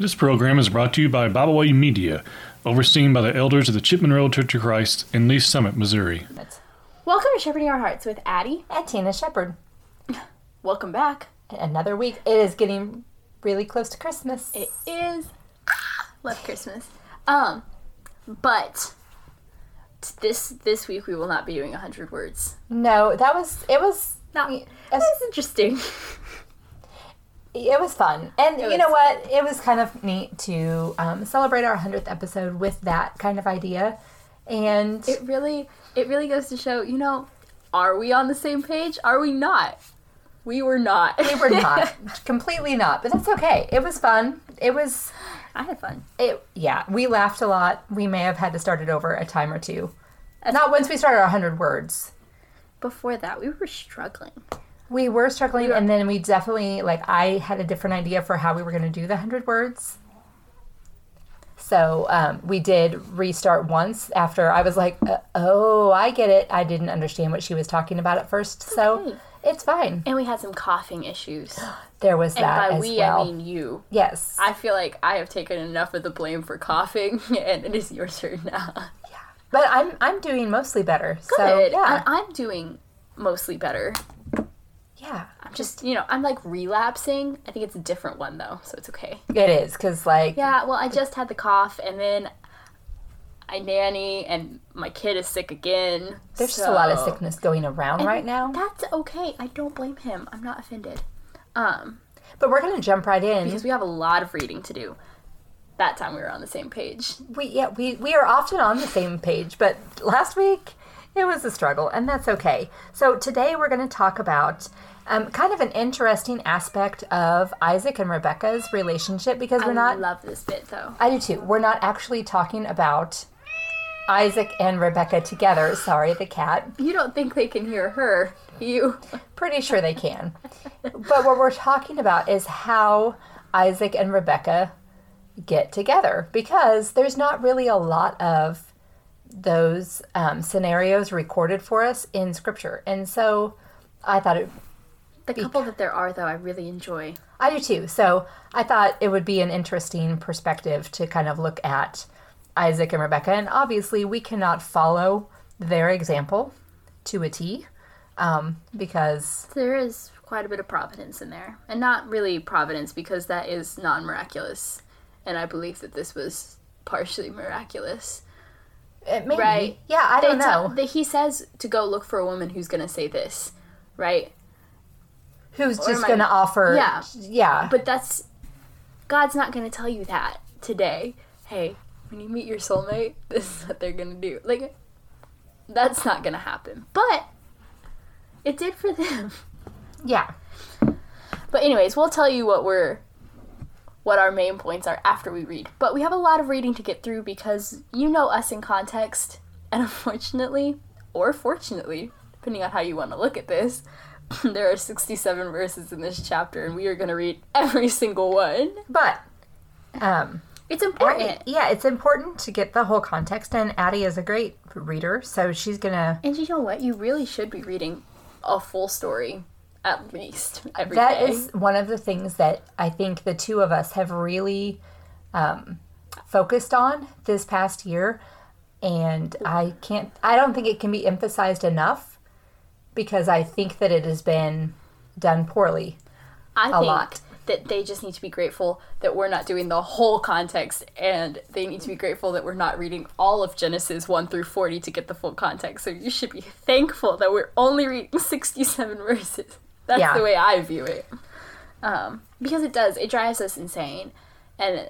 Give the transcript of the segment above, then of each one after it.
This program is brought to you by Byway Media, overseen by the elders of the Chipman Road Church of Christ in Lee's Summit, Missouri. Welcome to Shepherding Our Hearts with Addy. And Tina Shepherd. Welcome back. Another week. It is getting really close to Christmas. It is love Christmas. Um, but this this week we will not be doing hundred words. No, that was it was Not it was interesting. it was fun, and you know what? It was kind of neat to um, celebrate our hundredth episode with that kind of idea, and It really it really goes to show, you know, are we on the same page? Are we not? We were not. we were not completely not, but that's okay. It was fun. It was I had fun. it. Yeah, we laughed a lot. We may have had to start it over a time or two. Not once we started our hundred words. Before that, we were struggling. We were struggling, We were- and then we definitely like I had a different idea for how we were going to do the hundred words. So um, we did restart once after I was like, uh, "Oh, I get it." I didn't understand what she was talking about at first, so it's fine. And we had some coughing issues. There was And that by as we well. I mean you. yes, I feel like I have taken enough of the blame for coughing and it is your turn now. Yeah, but I'm I'm doing mostly better. So Good. yeah, And I'm doing mostly better. Yeah, I'm just, you know, I'm like relapsing. I think it's a different one though, so it's okay. it is because like Yeah, well, I just had the cough and then I nanny and my kid is sick again. there's just a lot of sickness going around And right now. That's okay. I don't blame him. I'm not offended. Um, But we're gonna jump right in. because we have a lot of reading to do. That time we were on the same page. we yeah we we are often on the same page but last week it was a struggle and that's okay. So today we're going to talk about um, kind of an interesting aspect of isaac and rebekah's relationship because we're I not I love this bit though. i do too. We're not actually talking about isaac and rebekah together. Sorry the cat. You don't think they can hear her, you? pretty sure they can. But what we're talking about is how isaac and rebekah get together because there's not really a lot of those um, scenarios recorded for us in scripture. And so i thought it The couple that there are though, I really enjoy. i do too. So i thought it would be an interesting perspective to kind of look at isaac and rebekah. And obviously we cannot follow their example to a t um, because There is quite a bit of providence in there, and not really providence because that is non-miraculous, and I believe that this was partially miraculous. It may be- Right. yeah i don't They know that he says to go look for a woman who's going to say this, right? who's or just going to offer Yeah. yeah But that's God's not going to tell you that today. Hey, when you meet your soulmate, this is what they're going to do. Like that's not going to happen. But it did for them. yeah But anyways, we'll tell you what we're what our main points are after we read. But we have a lot of reading to get through because you know us in context, and unfortunately, or fortunately, depending on how you want to look at this, there are 67 verses in this chapter and we are going to read every single one. but um It's important. Addy- yeah, it's important to get the whole context, and Addy is a great reader, so she's gonna. And you know what? You really should be reading a full story at least every That day. is one of the things that I think the two of us have really um, focused on this past year, and I can't. I don't think it can be emphasized enough because I think that it has been done poorly. I think lot. that they just need to be grateful that we're not doing the whole context, and they need to be grateful that we're not reading all of Genesis 1 through 40 to get the full context. So you should be thankful that we're only reading 67 verses. That's Yeah. the way I view it. Um, because it does, it drives us insane. And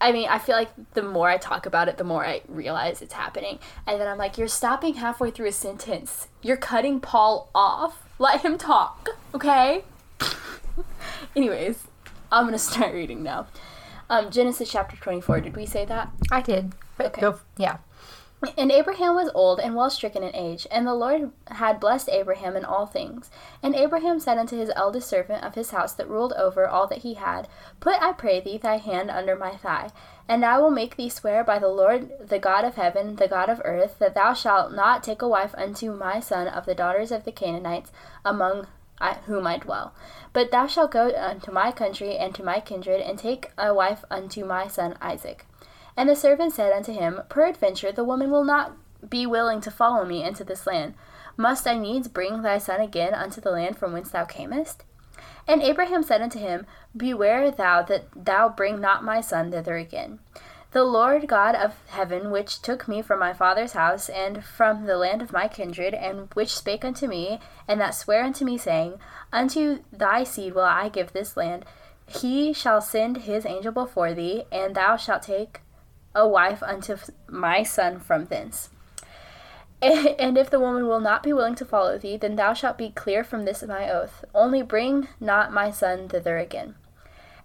I mean, I feel like the more I talk about it, the more I realize it's happening. And then I'm like, you're stopping halfway through a sentence. You're cutting Paul off. Let him talk, okay? Anyways, I'm gonna start reading now. Um, Genesis chapter 24. Did we say that? I did, Okay. go. Yeah, And Abraham was old and well stricken in age, and the Lord had blessed Abraham in all things. And Abraham said unto his eldest servant of his house that ruled over all that he had, Put, I pray thee, thy hand under my thigh, and I will make thee swear by the Lord, the God of heaven, the God of earth, that thou shalt not take a wife unto my son of the daughters of the Canaanites among whom I dwell. But thou shalt go unto my country and to my kindred, and take a wife unto my son Isaac. And the servant said unto him, Peradventure the woman will not be willing to follow me into this land. Must I needs bring thy son again unto the land from whence thou camest? And Abraham said unto him, Beware thou that thou bring not my son thither again. The Lord God of heaven, which took me from my father's house and from the land of my kindred, and which spake unto me, and that sware unto me, saying, Unto thy seed will I give this land, he shall send his angel before thee, and thou shalt take a wife unto my son from thence. And if the woman will not be willing to follow thee, then thou shalt be clear from this my oath. Only bring not my son thither again.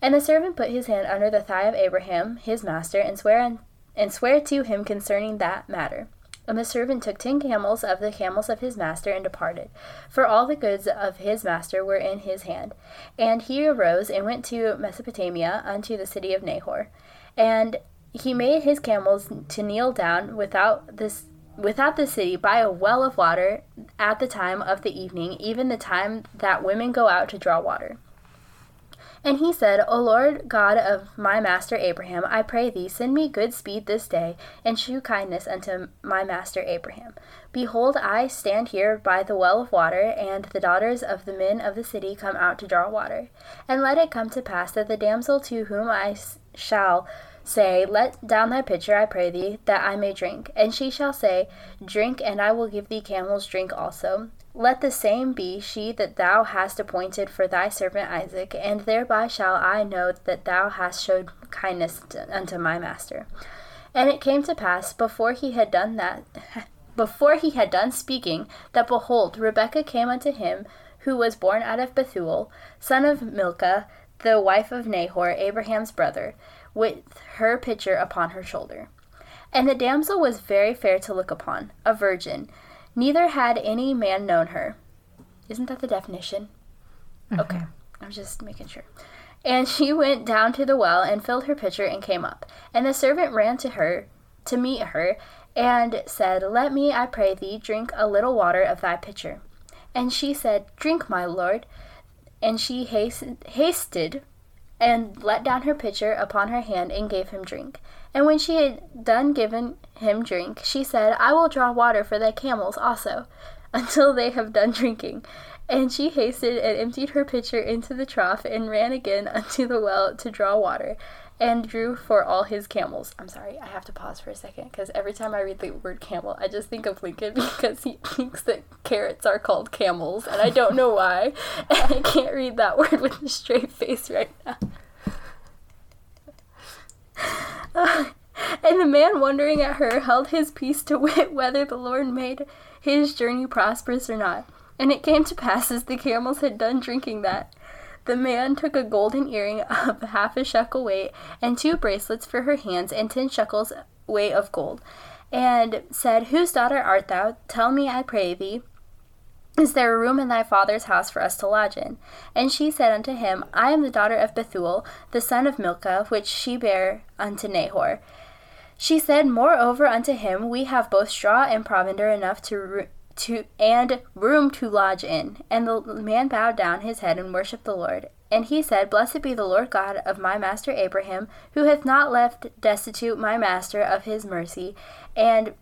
And the servant put his hand under the thigh of Abraham, his master, and sware and sware to him concerning that matter. And the servant took ten camels of the camels of his master and departed, for all the goods of his master were in his hand. And he arose and went to Mesopotamia unto the city of Nahor. And he made his camels to kneel down without this without the city by a well of water at the time of the evening, even the time that women go out to draw water. And he said, O Lord God of my master Abraham, I pray thee, send me good speed this day, and shew kindness unto my master Abraham. Behold, I stand here by the well of water, and the daughters of the men of the city come out to draw water. And let it come to pass that the damsel to whom I shall Say, Let down thy pitcher, I pray thee, that I may drink. And she shall say, Drink, and I will give thee camels drink also. Let the same be she that thou hast appointed for thy servant Isaac, and thereby shall I know that thou hast showed kindness unto my master. And it came to pass, before he had done that, before he had done speaking, that behold, Rebekah came unto him, who was born out of Bethuel, son of Milcah, the wife of Nahor, Abraham's brother with her pitcher upon her shoulder. And the damsel was very fair to look upon, a virgin, neither had any man known her. Isn't that the definition? Mm-hmm. Okay, I'm just making sure. And she went down to the well and filled her pitcher and came up. And the servant ran to her to meet her and said, Let me, I pray thee, drink a little water of thy pitcher. And she said, Drink, my lord. And she hasted and let down her pitcher upon her hand and gave him drink. And when she had done giving him drink, she said, I will draw water for the camels also, until they have done drinking. And she hasted and emptied her pitcher into the trough and ran again unto the well to draw water and drew for all his camels. I'm sorry, I have to pause for a second because every time I read the word camel, I just think of Lincoln because he thinks that carrots are called camels, and I don't know why. And I can't read that word with a straight face right now. Uh, and the man, wondering at her, held his peace to wit whether the Lord made his journey prosperous or not. And it came to pass, as the camels had done drinking that, the man took a golden earring of half a shekel weight, and two bracelets for her hands, and ten shekels weight of gold, and said, Whose daughter art thou? Tell me, I pray thee. Is there a room in thy father's house for us to lodge in? And she said unto him, I am the daughter of Bethuel, the son of Milcah, which she bare unto Nahor. She said, Moreover unto him, We have both straw and provender enough to to and room to lodge in. And the man bowed down his head and worshipped the Lord. And he said, Blessed be the Lord God of my master Abraham, who hath not left destitute my master of his mercy, and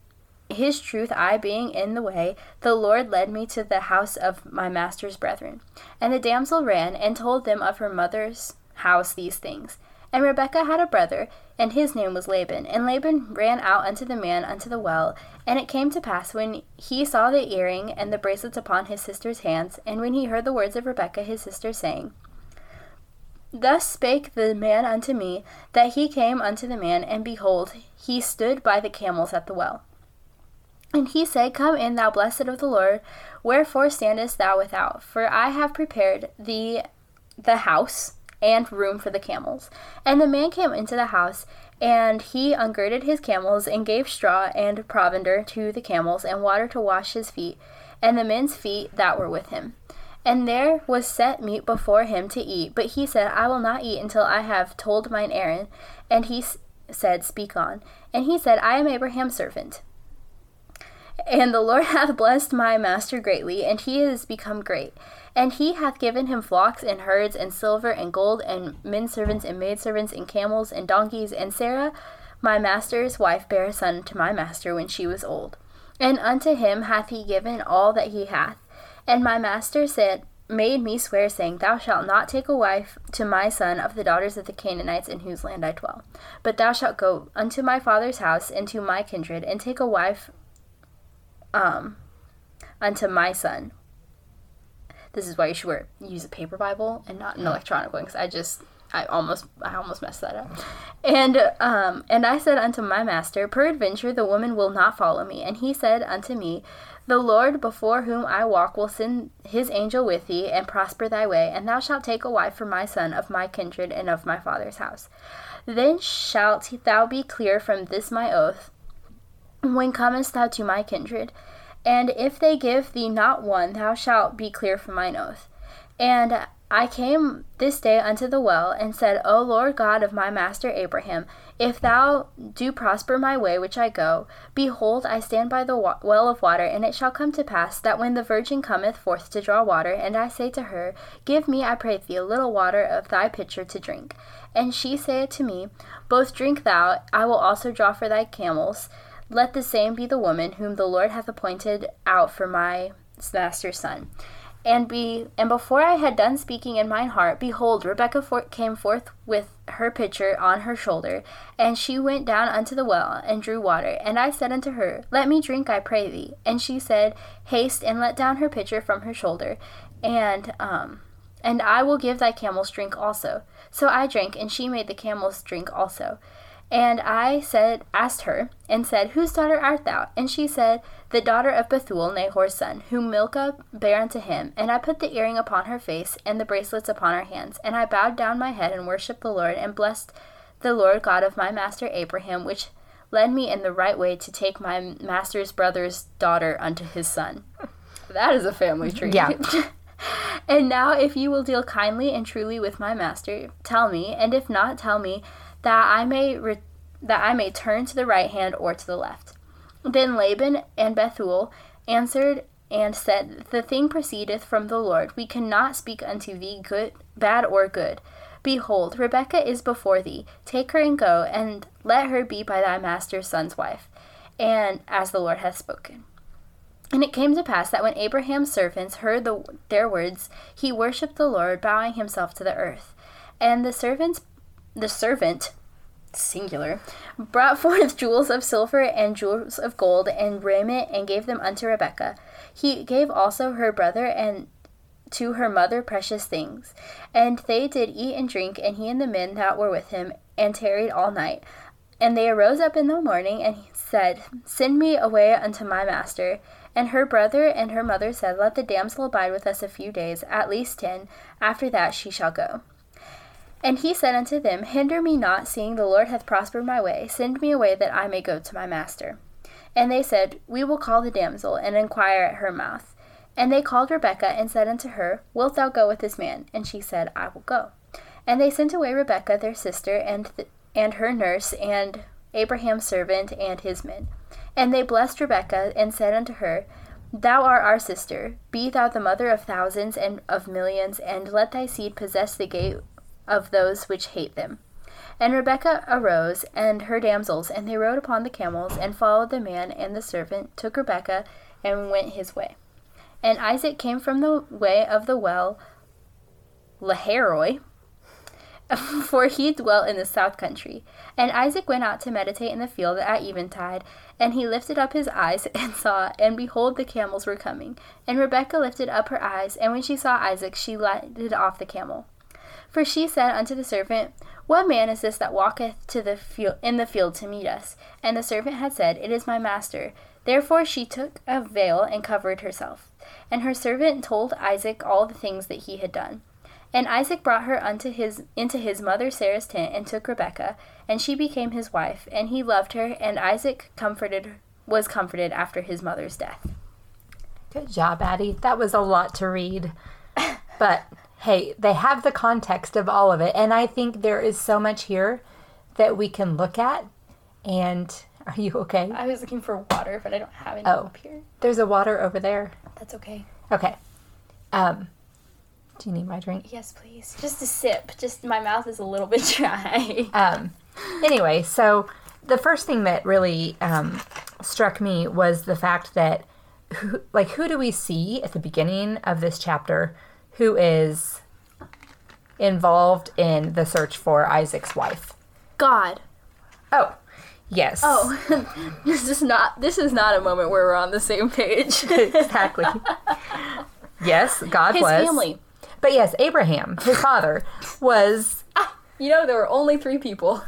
his truth I being in the way, the Lord led me to the house of my master's brethren. And the damsel ran and told them of her mother's house these things. And Rebekah had a brother, and his name was Laban. And Laban ran out unto the man unto the well. And it came to pass, when he saw the earring and the bracelets upon his sister's hands, and when he heard the words of Rebekah his sister, saying, Thus spake the man unto me, that he came unto the man, and behold, he stood by the camels at the well. And he said, Come in, thou blessed of the Lord, wherefore standest thou without? For I have prepared thee the house and room for the camels. And the man came into the house, and he ungirded his camels, and gave straw and provender to the camels, and water to wash his feet, and the men's feet that were with him. And there was set meat before him to eat, but he said, I will not eat until I have told mine errand. And he said, Speak on. And he said, I am Abraham's servant. And the Lord hath blessed my master greatly, and he is become great. And he hath given him flocks and herds and silver and gold and men servants and maidservants and camels and donkeys. And Sarah, my master's wife, bare a son to my master when she was old. And unto him hath he given all that he hath. And my master said, made me swear, saying, Thou shalt not take a wife to my son of the daughters of the Canaanites in whose land I dwell. But thou shalt go unto my father's house and to my kindred, and take a wife um, unto my son. This is why you should wear, use a paper Bible and not an electronic one, because I just I almost I almost messed that up. And um and I said unto my master, Peradventure the woman will not follow me. And he said unto me, The Lord before whom I walk will send his angel with thee, and prosper thy way, and thou shalt take a wife for my son of my kindred and of my father's house. Then shalt thou be clear from this my oath, when comest thou to my kindred. And if they give thee not one, thou shalt be clear from mine oath. And I came this day unto the well, and said, O Lord God of my master Abraham, if thou do prosper my way which I go, behold, I stand by the well of water, and it shall come to pass that when the virgin cometh forth to draw water, and I say to her, Give me, I pray thee, a little water of thy pitcher to drink. And she saith to me, Both drink thou, I will also draw for thy camels. Let the same be the woman whom the Lord hath appointed out for my master's son. And be and before I had done speaking in mine heart, behold, Rebekah for- came forth with her pitcher on her shoulder, and she went down unto the well and drew water. And I said unto her, Let me drink, I pray thee. And she said, Haste and let down her pitcher from her shoulder, and um, and I will give thy camels drink also. So I drank, and she made the camels drink also. And I said, asked her, and said, Whose daughter art thou? And she said, The daughter of Bethuel, Nahor's son, whom Milcah bare unto him. And I put the earring upon her face, and the bracelets upon her hands. And I bowed down my head and worshipped the Lord, and blessed the Lord God of my master Abraham, which led me in the right way to take my master's brother's daughter unto his son. That is a family tree. Yeah. and now, if you will deal kindly and truly with my master, tell me, and if not, tell me that I may re- that I may turn to the right hand or to the left. Then Laban and Bethuel answered and said, The thing proceedeth from the Lord. We cannot speak unto thee good, bad or good. Behold, Rebekah is before thee. Take her and go, and let her be by thy master's son's wife, and as the Lord hath spoken. And it came to pass that when Abraham's servants heard the, their words, he worshipped the Lord, bowing himself to the earth. And the servants, the servant, singular, brought forth jewels of silver and jewels of gold and raiment, and gave them unto Rebekah. He gave also her brother and to her mother precious things. And they did eat and drink, and he and the men that were with him, and tarried all night. And they arose up in the morning, and said, Send me away unto my master. And her brother and her mother said, Let the damsel abide with us a few days, at least ten. After that she shall go. And he said unto them, Hinder me not, seeing the Lord hath prospered my way. Send me away that I may go to my master. And they said, We will call the damsel, and inquire at her mouth. And they called Rebekah, and said unto her, Wilt thou go with this man? And she said, I will go. And they sent away Rebekah their sister, and th- and her nurse, and Abraham's servant, and his men. And they blessed Rebekah, and said unto her, Thou art our sister. Be thou the mother of thousands and of millions, and let thy seed possess the gate of those which hate them. And Rebekah arose, and her damsels, and they rode upon the camels, and followed the man and the servant, took Rebekah, and went his way. And Isaac came from the way of the well, Lahairoi, for he dwelt in the south country. And Isaac went out to meditate in the field at eventide, and he lifted up his eyes and saw, and behold, the camels were coming. And Rebekah lifted up her eyes, and when she saw Isaac, she lighted off the camel. For she said unto the servant, What man is this that walketh to the in the field to meet us? And the servant had said, It is my master. Therefore she took a veil and covered herself. And her servant told Isaac all the things that he had done. And Isaac brought her unto his into his mother Sarah's tent and took Rebekah, and she became his wife, and he loved her, and Isaac comforted was comforted after his mother's death. Good job, Addy. That was a lot to read. But hey, they have the context of all of it. And I think there is so much here that we can look at and Are you okay? I was looking for water, but I don't have any Oh. up here. There's a water over there. That's okay. Okay. Um, do you need my drink? Yes, please. Just a sip. Just my mouth is a little bit dry. Um, anyway, so the first thing that really um, struck me was the fact that, who, like, who do we see at the beginning of this chapter who is involved in the search for Isaac's wife? God. Oh, yes. Oh, this is not. This is not a moment where we're on the same page. exactly. yes, God His was. family. But yes, Abraham, his father, was You know, there were only three people.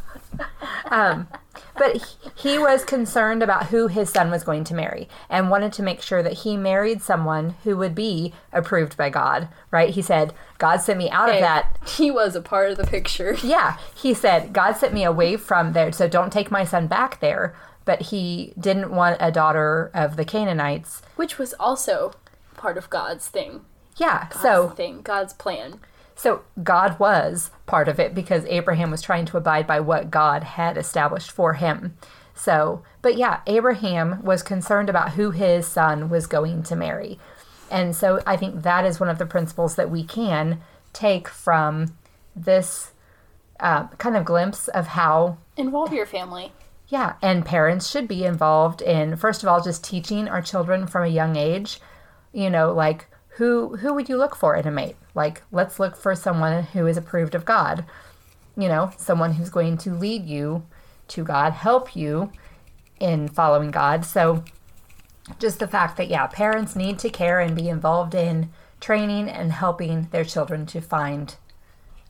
Um, but he, he was concerned about who his son was going to marry and wanted to make sure that he married someone who would be approved by God, right? He said, God sent me out of that. He was a part of the picture. Yeah, he said, God sent me away from there, so don't take my son back there. But he didn't want a daughter of the Canaanites. Which was also part of God's thing. Yeah, God's so thing. God's plan. So God was part of it because Abraham was trying to abide by what God had established for him. So, but yeah, Abraham was concerned about who his son was going to marry. And so I think that is one of the principles that we can take from this uh, kind of glimpse of how Involve your family. yeah, and parents should be involved in first of all just teaching our children from a young age, you know, like who who would you look for in a mate? Like let's look for someone who is approved of God. You know, someone who's going to lead you to God, help you in following God. So just the fact that yeah, parents need to care and be involved in training and helping their children to find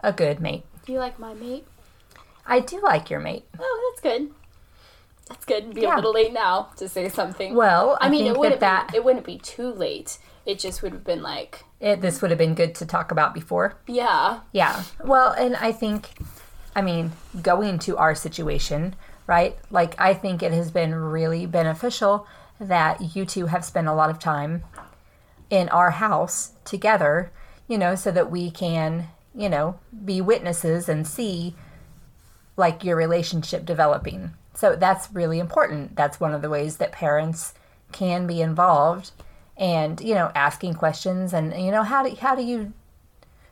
a good mate. Do you like my mate? I do like your mate. Oh, that's good. That's good. It'd be Yeah. a little late now to say something. Well, I, I mean, it wouldn't that, that be, it wouldn't be too late. It just would have been like, it, this would have been good to talk about before. yeah, Yeah. Well, and I think, I mean, going to our situation, right? Like, I think it has been really beneficial that you two have spent a lot of time in our house together, you know, so that we can, you know, be witnesses and see like your relationship developing. So that's really important. That's one of the ways that parents can be involved and, you know, asking questions and you know, how do how do you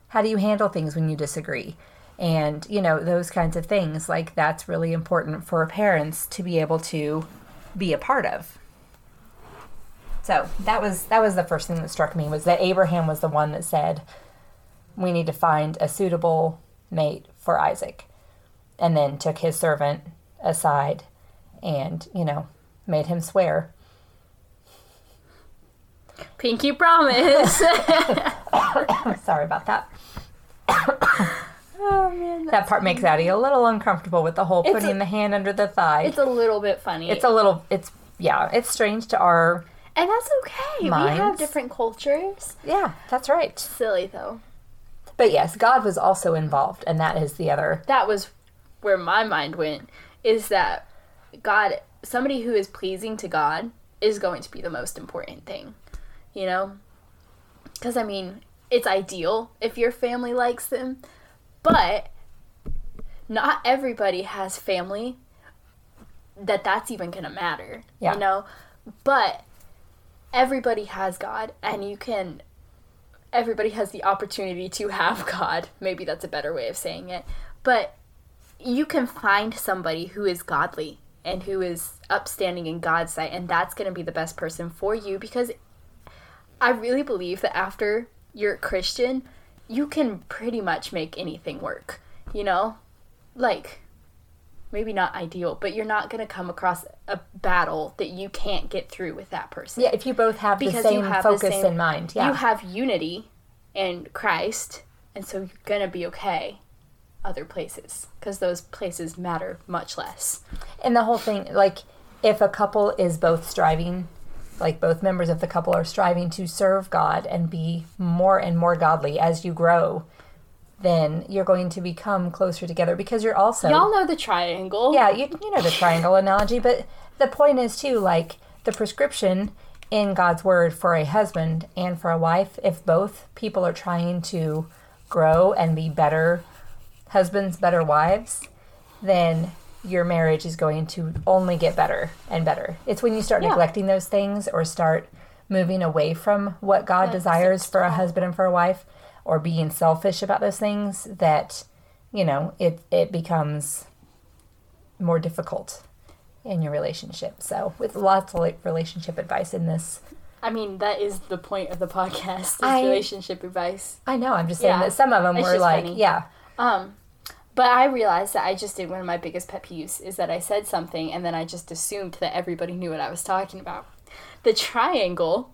how do you handle things when you disagree? And, you know, those kinds of things. Like, that's really important for parents to be able to be a part of. So that was that was the first thing that struck me was that Abraham was the one that said we need to find a suitable mate for Isaac. And then took his servant aside and, you know, made him swear. pinky promise. Sorry about that. oh man, That part makes Addy a little uncomfortable with the whole It's putting a- the hand under the thigh. it's a little bit funny. It's a little it's yeah, it's strange to our and that's okay. We have different cultures. Yeah, that's right. Silly though. But yes, God was also involved and that is the other That was where my mind went. Is that God? Somebody who is pleasing to God is going to be the most important thing. You know, because I mean, it's ideal if your family likes them, but not everybody has family that that's even gonna matter. Yeah. You know, but everybody has God, and you can. Everybody has the opportunity to have God. Maybe that's a better way of saying it. But you can find somebody who is godly and who is upstanding in God's sight, and that's going to be the best person for you because I really believe that after you're a Christian, you can pretty much make anything work. You know? Like, maybe not ideal, but you're not going to come across a battle that you can't get through with that person. Yeah, if you both have the Because you same have the focus same- in mind. Yeah. You have unity in Christ, and so you're going to be okay other places because those places matter much less. and the whole thing like if a couple is both striving like both members of the couple are striving to serve God and be more and more godly as you grow, then you're going to become closer together because you're also Y'all know the triangle. Yeah, you, you know the triangle analogy, but the point is too like the prescription in God's word for a husband and for a wife, if both people are trying to grow and be better husbands, better wives, then your marriage is going to only get better and better. It's when you start Yeah. neglecting those things or start moving away from what God That desires for a husband and for a wife or being selfish about those things that you know, it it becomes more difficult in your relationship. So, with lots of like relationship advice in this I mean, that is the point of the podcast. Is I- relationship advice. I know. I'm just saying Yeah. that some of them It's were like, funny. yeah, Um, but I realized that I just did one of my biggest pet peeves is that I said something and then I just assumed that everybody knew what I was talking about. The triangle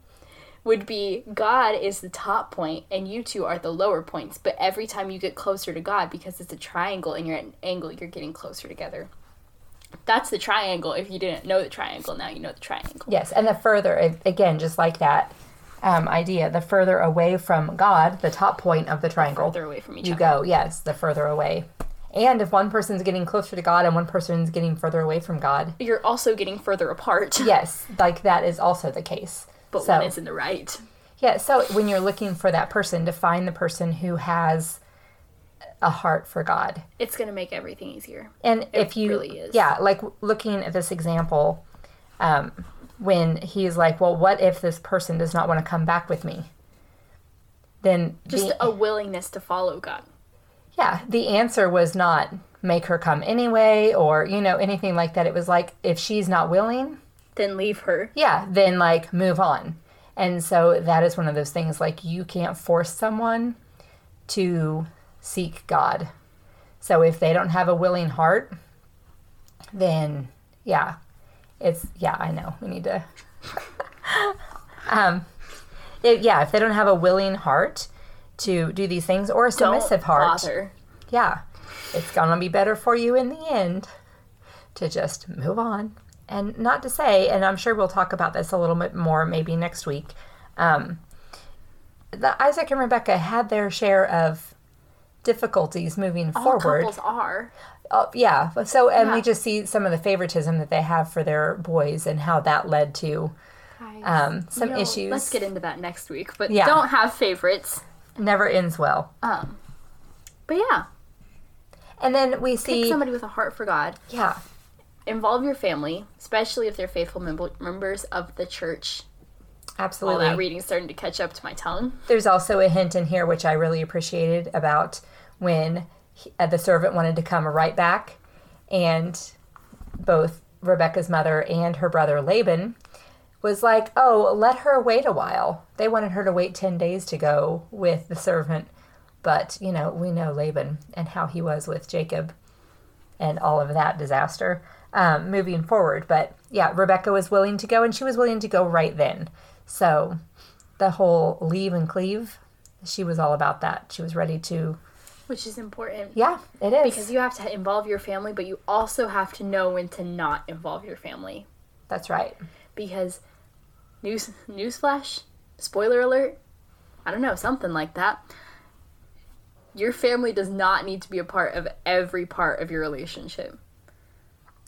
would be God is the top point and you two are the lower points, but every time you get closer to God because it's a triangle and you're at an angle, you're getting closer together. That's the triangle. If you didn't know the triangle, now you know the triangle. yes. And the further, again, just like that um, idea, the further away from God, the top point of the triangle, the Further away from each you other. go. Yes, the further away. And if one person's getting closer to God and one person's getting further away from God, You're also getting further apart, yes, like that is also the case. but so, one is in the right. Yeah, so when you're looking for that person, to find the person who has a heart for God. It's going to make everything easier. And if you, really is. yeah, like looking at this example, um, when he's like, well, what if this person does not want to come back with me? Then, Just the, a willingness to follow God. Yeah, the answer was not make her come anyway or, you know, anything like that. It was like, if she's not willing, Then leave her. yeah, then like move on. And so that is one of those things like you can't force someone to seek God. So if they don't have a willing heart, then yeah, it's yeah, I know. We need to um it, yeah, if they don't have a willing heart to do these things or a submissive Don't heart, bother. yeah, it's gonna be better for you in the end to just move on. And not to say, and I'm sure we'll talk about this a little bit more maybe next week. Um, the Isaac and Rebekah had their share of difficulties moving All forward. couples are. Oh, yeah. So, and we just see some of the favoritism that they have for their boys and how that led to um, some You know, issues. Let's get into that next week. But Yeah. don't have favorites. Never ends well. Um, but yeah, And then we pick see, somebody with a heart for God. yeah, Involve your family, especially if they're faithful mem- members of the church. All absolutely. that reading's starting to catch up to my tongue. There's also a hint in here which I really appreciated about when he, uh, the servant wanted to come right back, and both Rebekah's mother and her brother Laban was like, "Oh, let her wait a while." They wanted her to wait ten days to go with the servant, but you know we know Laban and how he was with Jacob, and all of that disaster um, moving forward. But yeah, Rebekah was willing to go, and she was willing to go right then. So the whole leave and cleave, she was all about that. She was ready to. Which is important. Yeah, it is. Because you have to involve your family, but you also have to know when to not involve your family. That's right. Because news newsflash, spoiler alert, I don't know, something like that. Your family does not need to be a part of every part of your relationship.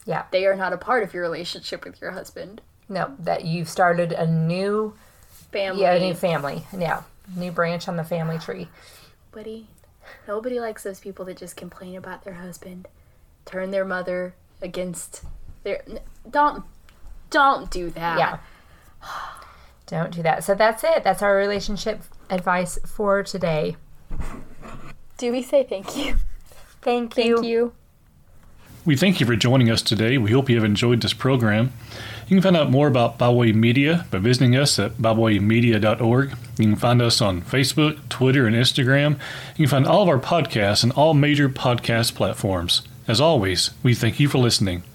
Yeah. They are not a part of your relationship with your husband. No, that you've started a new, Family. yeah, a new family. Yeah, new branch on the family tree. Nobody, nobody likes those people that just complain about their husband, turn their mother against their. Don't, don't do that. Yeah. Don't do that. So that's it. That's our relationship advice for today. Do we say thank you? Thank you. Thank you. We thank you for joining us today. We hope you have enjoyed this program. You can find out more about Byway Media by visiting us at bywaymedia.org. You can find us on Facebook, Twitter, and Instagram. You can find all of our podcasts on all major podcast platforms. As always, we thank you for listening.